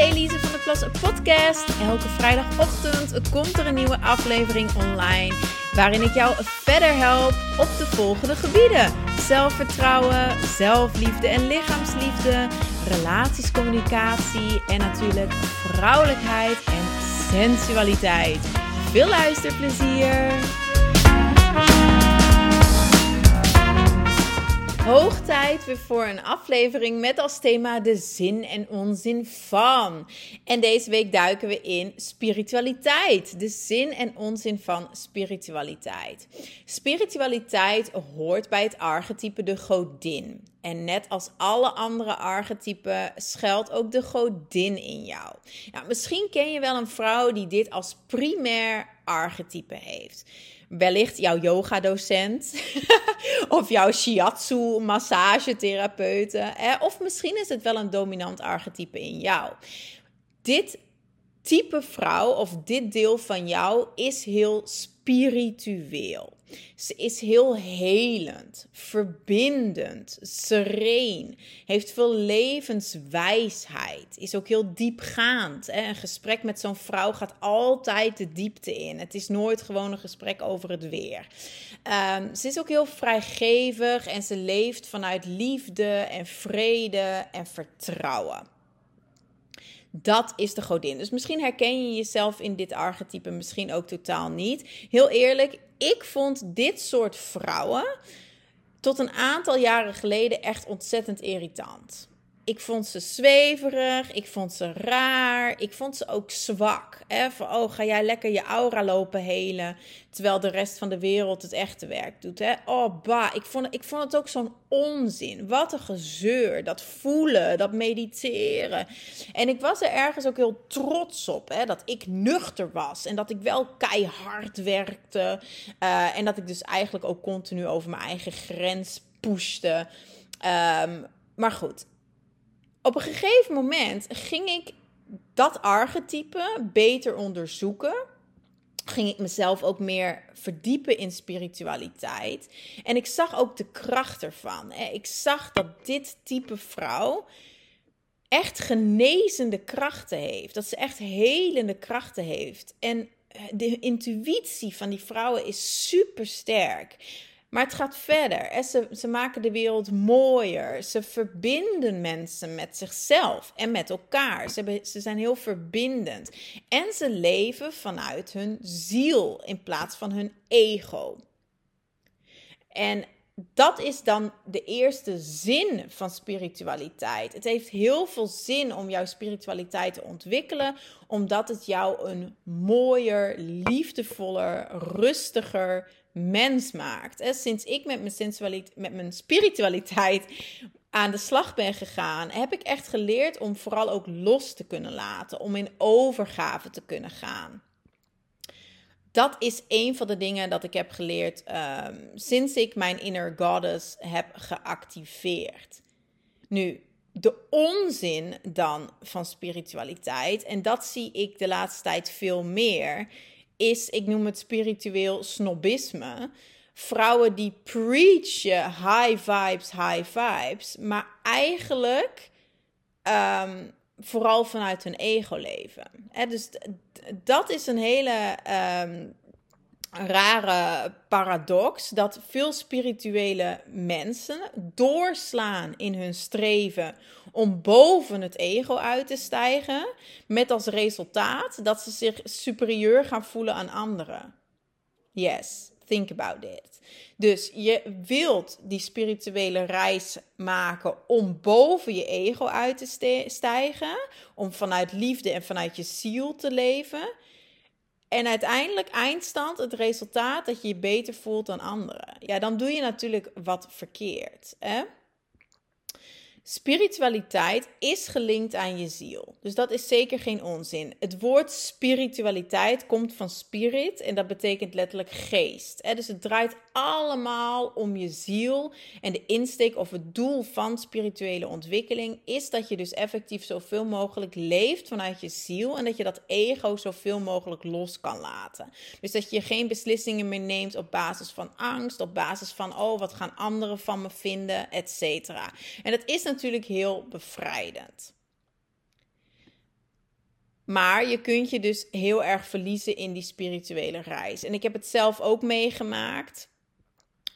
Elise van de Plas podcast. Elke vrijdagochtend komt er een nieuwe aflevering online waarin ik jou verder help op de volgende gebieden: zelfvertrouwen, zelfliefde en lichaamsliefde, relatiescommunicatie en natuurlijk vrouwelijkheid en sensualiteit. Veel luisterplezier! Hoog tijd weer voor een aflevering met als thema de zin en onzin van. En deze week duiken we in spiritualiteit. De zin en onzin van spiritualiteit. Spiritualiteit hoort bij het archetype de godin. En net als alle andere archetypen schuilt ook de godin in jou. Nou, misschien ken je wel een vrouw die dit als primair archetype heeft wellicht jouw yogadocent of jouw shiatsu massagetherapeute. Of misschien is het wel een dominant archetype in jou. Dit type vrouw of dit deel van jou is heel spiritueel. Ze is heel helend, verbindend, sereen, heeft veel levenswijsheid, is ook heel diepgaand. Een gesprek met zo'n vrouw gaat altijd de diepte in. Het is nooit gewoon een gesprek over het weer. Ehm, ze is ook heel vrijgevig en ze leeft vanuit liefde en vrede en vertrouwen. Dat is de godin. Dus misschien herken je jezelf in dit archetype, misschien ook totaal niet. Heel eerlijk, ik vond dit soort vrouwen tot een aantal jaren geleden echt ontzettend irritant. Ik vond ze zweverig, ik vond ze raar, ik vond ze ook zwak. Hè? Oh, ga jij lekker je aura lopen helen, terwijl de rest van de wereld het echte werk doet. Hè? Oh, bah, ik vond, ik vond het ook zo'n onzin. Wat een gezeur, dat voelen, dat mediteren. En ik was er ergens ook heel trots op, hè? dat ik nuchter was en dat ik wel keihard werkte. Uh, en dat ik dus eigenlijk ook continu over mijn eigen grens pushte. Um, maar goed, op een gegeven moment ging ik dat archetype beter onderzoeken. Ging ik mezelf ook meer verdiepen in spiritualiteit. En ik zag ook de kracht ervan. Ik zag dat dit type vrouw echt genezende krachten heeft. Dat ze echt helende krachten heeft. En de intuïtie van die vrouwen is super sterk. Maar het gaat verder. Ze, ze maken de wereld mooier. Ze verbinden mensen met zichzelf en met elkaar. Ze, ze zijn heel verbindend. En ze leven vanuit hun ziel in plaats van hun ego. En dat is dan de eerste zin van spiritualiteit. Het heeft heel veel zin om jouw spiritualiteit te ontwikkelen, omdat het jou een mooier, liefdevoller, rustiger mens maakt. Sinds ik met mijn, sensualiteit, met mijn spiritualiteit aan de slag ben gegaan, heb ik echt geleerd om vooral ook los te kunnen laten, om in overgave te kunnen gaan. Dat is een van de dingen dat ik heb geleerd um, sinds ik mijn inner goddess heb geactiveerd. Nu, de onzin dan van spiritualiteit, en dat zie ik de laatste tijd veel meer, is, ik noem het spiritueel snobisme. Vrouwen die preachen high vibes, high vibes, maar eigenlijk ehm, vooral vanuit hun ego leven. dus dat is een hele ehm, rare paradox dat veel spirituele mensen doorslaan in hun streven om boven het ego uit te stijgen, met als resultaat dat ze zich superieur gaan voelen aan anderen. Yes, think about it. Dus je wilt die spirituele reis maken om boven je ego uit te stijgen, om vanuit liefde en vanuit je ziel te leven. En uiteindelijk, eindstand, het resultaat dat je je beter voelt dan anderen. Ja, dan doe je natuurlijk wat verkeerd. Hè? Spiritualiteit is gelinkt aan je ziel. Dus dat is zeker geen onzin. Het woord spiritualiteit komt van spirit en dat betekent letterlijk geest. Dus het draait allemaal om je ziel. En de insteek of het doel van spirituele ontwikkeling is dat je dus effectief zoveel mogelijk leeft vanuit je ziel en dat je dat ego zoveel mogelijk los kan laten. Dus dat je geen beslissingen meer neemt op basis van angst, op basis van oh, wat gaan anderen van me vinden, et cetera. En dat is natuurlijk heel bevrijdend. Maar je kunt je dus heel erg verliezen in die spirituele reis. En ik heb het zelf ook meegemaakt.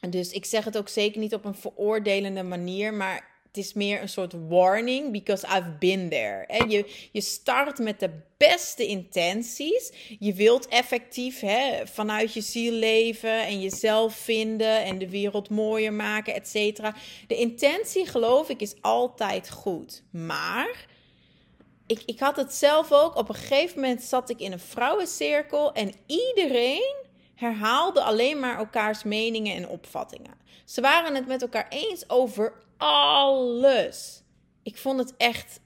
Dus ik zeg het ook zeker niet op een veroordelende manier, maar het is meer een soort warning, because I've been there. En je, je start met de beste intenties. Je wilt effectief hè, vanuit je ziel leven en jezelf vinden en de wereld mooier maken, et cetera. De intentie, geloof ik, is altijd goed. Maar ik, ik had het zelf ook. Op een gegeven moment zat ik in een vrouwencirkel en iedereen herhaalde alleen maar elkaars meningen en opvattingen. Ze waren het met elkaar eens over alles. Ik vond het echt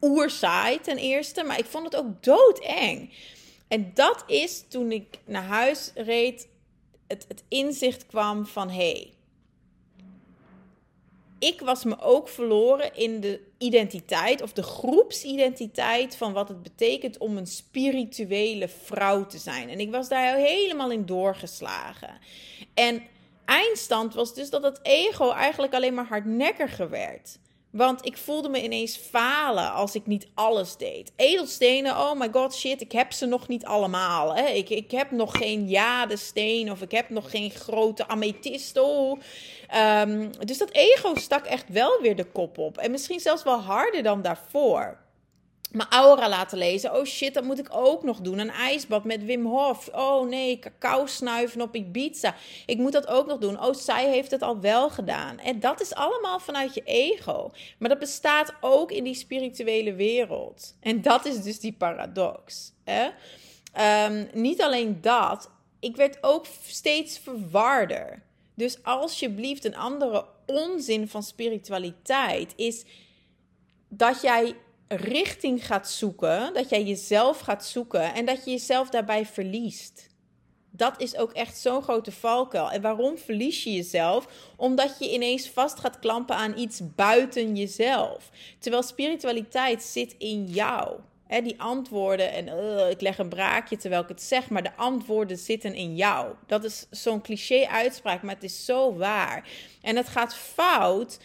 oerzaai ten eerste, maar ik vond het ook doodeng. En dat is toen ik naar huis reed, het, het inzicht kwam van hé, hey, ik was me ook verloren in de identiteit of de groepsidentiteit van wat het betekent om een spirituele vrouw te zijn. En ik was daar helemaal in doorgeslagen. En eindstand was dus dat het ego eigenlijk alleen maar hardnekkiger werd. Want ik voelde me ineens falen als ik niet alles deed. Edelstenen, oh my god, shit, ik heb ze nog niet allemaal. Hè? Ik, ik heb nog geen jadesteen of ik heb nog geen grote amethysto. Um, dus dat ego stak echt wel weer de kop op. En misschien zelfs wel harder dan daarvoor mijn aura laten lezen. Oh shit, dat moet ik ook nog doen. Een ijsbad met Wim Hof. Oh nee, cacao snuiven op Ibiza. Ik moet dat ook nog doen. Oh, zij heeft het al wel gedaan. En dat is allemaal vanuit je ego. Maar dat bestaat ook in die spirituele wereld. En dat is dus die paradox. Hè? Um, niet alleen dat. Ik werd ook steeds verwarder. Dus alsjeblieft, een andere onzin van spiritualiteit is dat jij richting gaat zoeken, dat jij jezelf gaat zoeken en dat je jezelf daarbij verliest. Dat is ook echt zo'n grote valkuil. En waarom verlies je jezelf? Omdat je ineens vast gaat klampen aan iets buiten jezelf. Terwijl spiritualiteit zit in jou. He, die antwoorden, en ik leg een braakje terwijl ik het zeg, maar de antwoorden zitten in jou. Dat is zo'n cliché-uitspraak, maar het is zo waar. En het gaat fout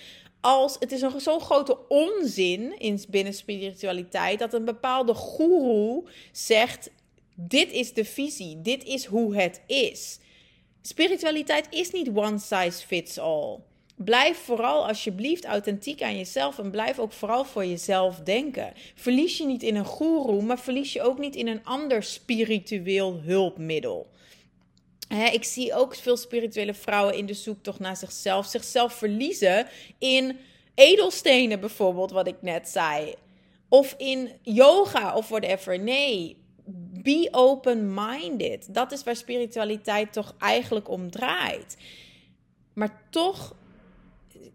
als het is zo'n grote onzin in binnen spiritualiteit dat een bepaalde goeroe zegt: dit is de visie, dit is hoe het is. Spiritualiteit is niet one size fits all. Blijf vooral alsjeblieft authentiek aan jezelf en blijf ook vooral voor jezelf denken. Verlies je niet in een goeroe, maar verlies je ook niet in een ander spiritueel hulpmiddel. Ik zie ook veel spirituele vrouwen in de zoektocht naar zichzelf, zichzelf verliezen in edelstenen bijvoorbeeld, wat ik net zei. Of in yoga of whatever. Nee, be open-minded. Dat is waar spiritualiteit toch eigenlijk om draait. Maar toch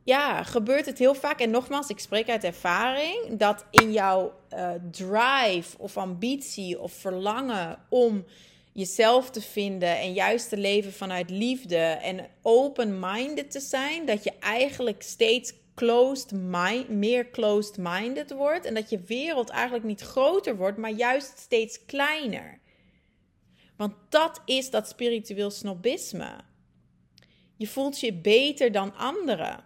ja, gebeurt het heel vaak. En nogmaals, ik spreek uit ervaring dat in jouw uh, drive of ambitie of verlangen om jezelf te vinden en juist te leven vanuit liefde en open-minded te zijn, dat je eigenlijk steeds closed mind, meer closed-minded wordt en dat je wereld eigenlijk niet groter wordt, maar juist steeds kleiner. Want dat is dat spiritueel snobisme. Je voelt je beter dan anderen.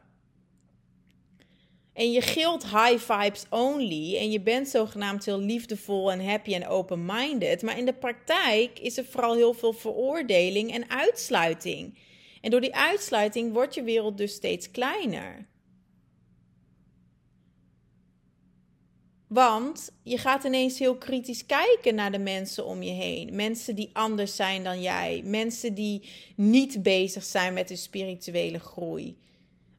En je gilt high vibes only. En je bent zogenaamd heel liefdevol en happy en open-minded. Maar in de praktijk is er vooral heel veel veroordeling en uitsluiting. En door die uitsluiting wordt je wereld dus steeds kleiner. Want je gaat ineens heel kritisch kijken naar de mensen om je heen. Mensen die anders zijn dan jij. Mensen die niet bezig zijn met hun spirituele groei.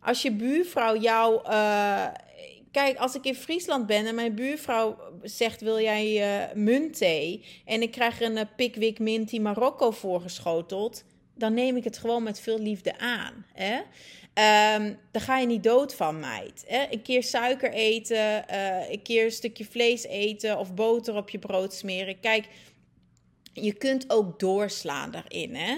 Als je buurvrouw jou. Uh, kijk, als ik in Friesland ben en mijn buurvrouw zegt: Wil jij uh, muntthee? En ik krijg een uh, Pickwick Minty Marokko voorgeschoteld. Dan neem ik het gewoon met veel liefde aan. Hè? Um, daar ga je niet dood van, meid. Hè? Een keer suiker eten, een keer een stukje vlees eten of boter op je brood smeren. Kijk, je kunt ook doorslaan daarin. Hè?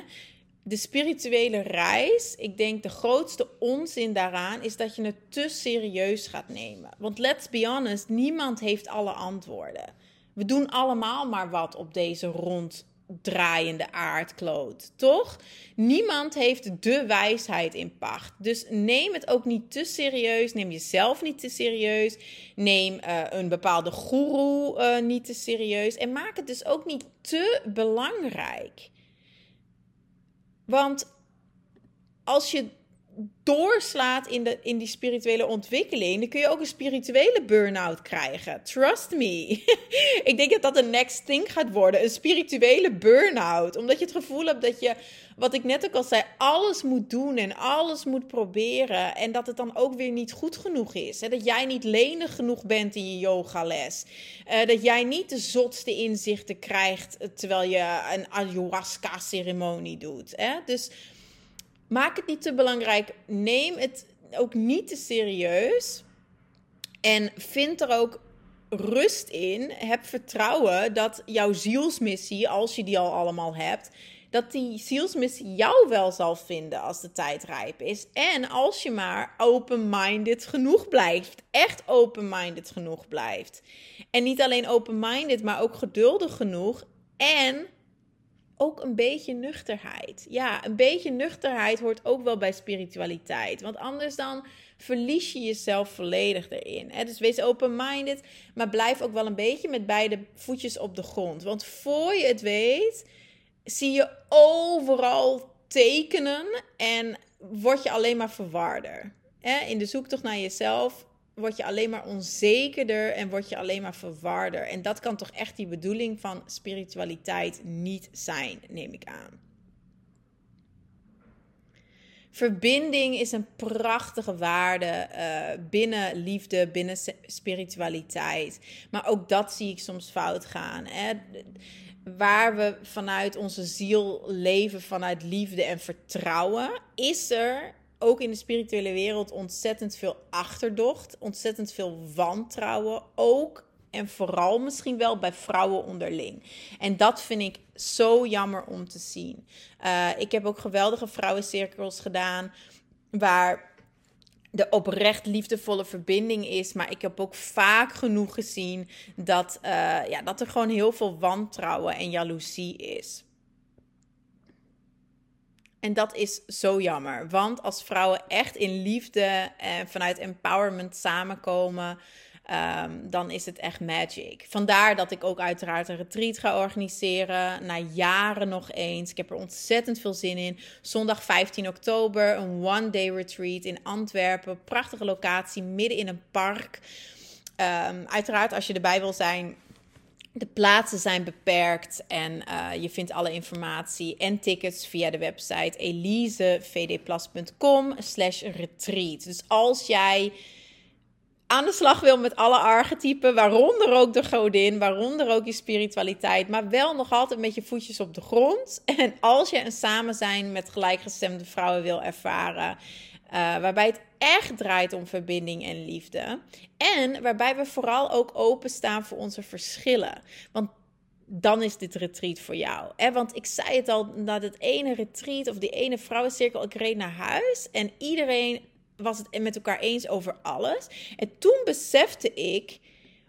De spirituele reis, ik denk de grootste onzin daaraan is dat je het te serieus gaat nemen. Want let's be honest, niemand heeft alle antwoorden. We doen allemaal maar wat op deze rond draaiende aardkloot, toch? Niemand heeft de wijsheid in pacht. Dus neem het ook niet te serieus. Neem jezelf niet te serieus. Neem uh, een bepaalde goeroe uh, niet te serieus. En maak het dus ook niet te belangrijk. Want als je doorslaat in, de, in die spirituele ontwikkeling, dan kun je ook een spirituele burn-out krijgen. Trust me. ik denk dat dat een next thing gaat worden. Een spirituele burn-out. Omdat je het gevoel hebt dat je, wat ik net ook al zei, alles moet doen en alles moet proberen. En dat het dan ook weer niet goed genoeg is. Dat jij niet lenig genoeg bent in je yogales. Uh, dat jij niet de zotste inzichten krijgt terwijl je een ayahuasca-ceremonie doet. Dus maak het niet te belangrijk. Neem het ook niet te serieus. En vind er ook rust in. Heb vertrouwen dat jouw zielsmissie, als je die al allemaal hebt, dat die zielsmissie jou wel zal vinden als de tijd rijp is. En als je maar open-minded genoeg blijft. Echt open-minded genoeg blijft. En niet alleen open-minded, maar ook geduldig genoeg. En ook een beetje nuchterheid. Ja, een beetje nuchterheid hoort ook wel bij spiritualiteit. Want anders dan verlies je jezelf volledig erin. Hè? Dus wees open-minded, maar blijf ook wel een beetje met beide voetjes op de grond. Want voor je het weet, zie je overal tekenen en word je alleen maar verwarder. Hè? In de zoektocht naar jezelf word je alleen maar onzekerder en word je alleen maar verwarder. En dat kan toch echt die bedoeling van spiritualiteit niet zijn, neem ik aan. Verbinding is een prachtige waarde uh, binnen liefde, binnen spiritualiteit. Maar ook dat zie ik soms fout gaan. Waar we vanuit onze ziel leven, vanuit liefde en vertrouwen, is er ook in de spirituele wereld ontzettend veel achterdocht, ontzettend veel wantrouwen. Ook en vooral misschien wel bij vrouwen onderling. En dat vind ik zo jammer om te zien. Uh, ik heb ook geweldige vrouwencirkels gedaan waar de oprecht liefdevolle verbinding is. Maar ik heb ook vaak genoeg gezien dat, uh, ja, dat er gewoon heel veel wantrouwen en jaloezie is. En dat is zo jammer. Want als vrouwen echt in liefde en vanuit empowerment samenkomen, um, dan is het echt magic. Vandaar dat ik ook uiteraard een retreat ga organiseren. Na jaren nog eens. Ik heb er ontzettend veel zin in. Zondag 15 oktober, een one-day retreat in Antwerpen. Prachtige locatie, midden in een park. Um, uiteraard, als je erbij wil zijn, de plaatsen zijn beperkt en uh, je vindt alle informatie en tickets via de website elisevdplas.com slash retreat. Dus als jij aan de slag wil met alle archetypen, waaronder ook de godin, waaronder ook je spiritualiteit, maar wel nog altijd met je voetjes op de grond. En als je een samen zijn met gelijkgestemde vrouwen wil ervaren, uh, waarbij het echt draait om verbinding en liefde. En waarbij we vooral ook openstaan voor onze verschillen. Want dan is dit retreat voor jou. Hè? Want ik zei het al, dat het ene retreat of die ene vrouwencirkel, ik reed naar huis en iedereen was het met elkaar eens over alles. En toen besefte ik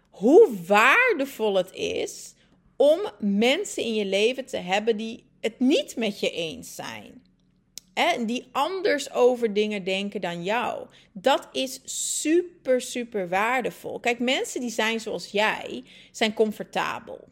hoe waardevol het is om mensen in je leven te hebben die het niet met je eens zijn. Hè, die anders over dingen denken dan jou. Dat is super, super waardevol. Kijk, mensen die zijn zoals jij, zijn comfortabel.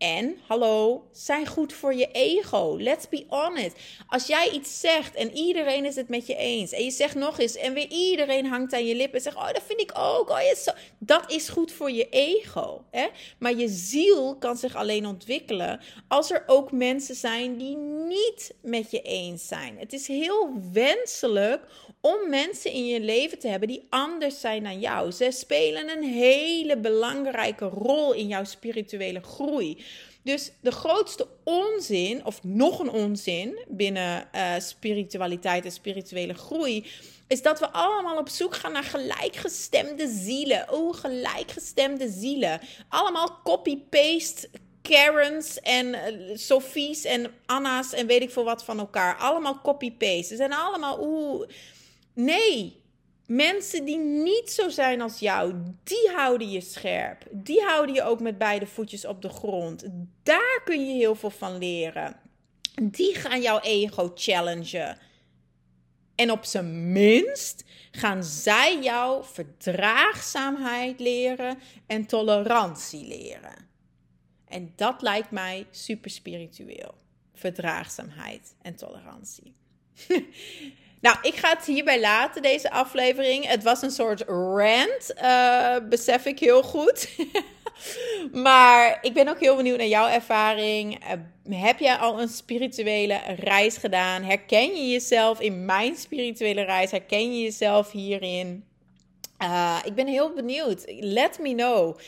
En, hallo, zijn goed voor je ego. Let's be honest. Als jij iets zegt en iedereen is het met je eens. En je zegt nog eens en weer iedereen hangt aan je lippen en zegt, oh, dat vind ik ook. Oh, zo. Dat is goed voor je ego. Hè? Maar je ziel kan zich alleen ontwikkelen als er ook mensen zijn die niet met je eens zijn. Het is heel wenselijk om mensen in je leven te hebben die anders zijn dan jou. Ze spelen een hele belangrijke rol in jouw spirituele groei. Dus de grootste onzin, of nog een onzin binnen uh, spiritualiteit en spirituele groei, is dat we allemaal op zoek gaan naar gelijkgestemde zielen. Oh, gelijkgestemde zielen. Allemaal copy-paste Karens en uh, Sophie's en Anna's en weet ik veel wat van elkaar. Allemaal copy-paste. Ze zijn allemaal, oeh. Nee, Mensen die niet zo zijn als jou, die houden je scherp. Die houden je ook met beide voetjes op de grond. Daar kun je heel veel van leren. Die gaan jouw ego challengen. En op zijn minst gaan zij jou verdraagzaamheid leren en tolerantie leren. En dat lijkt mij super spiritueel. Verdraagzaamheid en tolerantie. nou, ik ga het hierbij laten, deze aflevering. Het was een soort rant, uh, besef ik heel goed. maar ik ben ook heel benieuwd naar jouw ervaring. Uh, heb jij al een spirituele reis gedaan? Herken je jezelf in mijn spirituele reis? Herken je jezelf hierin? Uh, ik ben heel benieuwd. Let me know.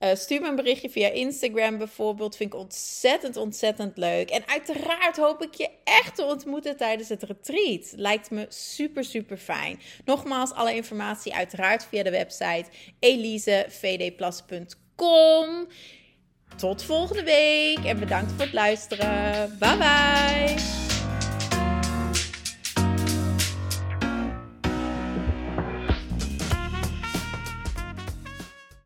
Uh, stuur me een berichtje via Instagram bijvoorbeeld. Vind ik ontzettend, ontzettend leuk. En uiteraard hoop ik je echt te ontmoeten tijdens het retreat. Lijkt me super, super fijn. Nogmaals, alle informatie uiteraard via de website elisevdplas.com. Tot volgende week en bedankt voor het luisteren. Bye bye!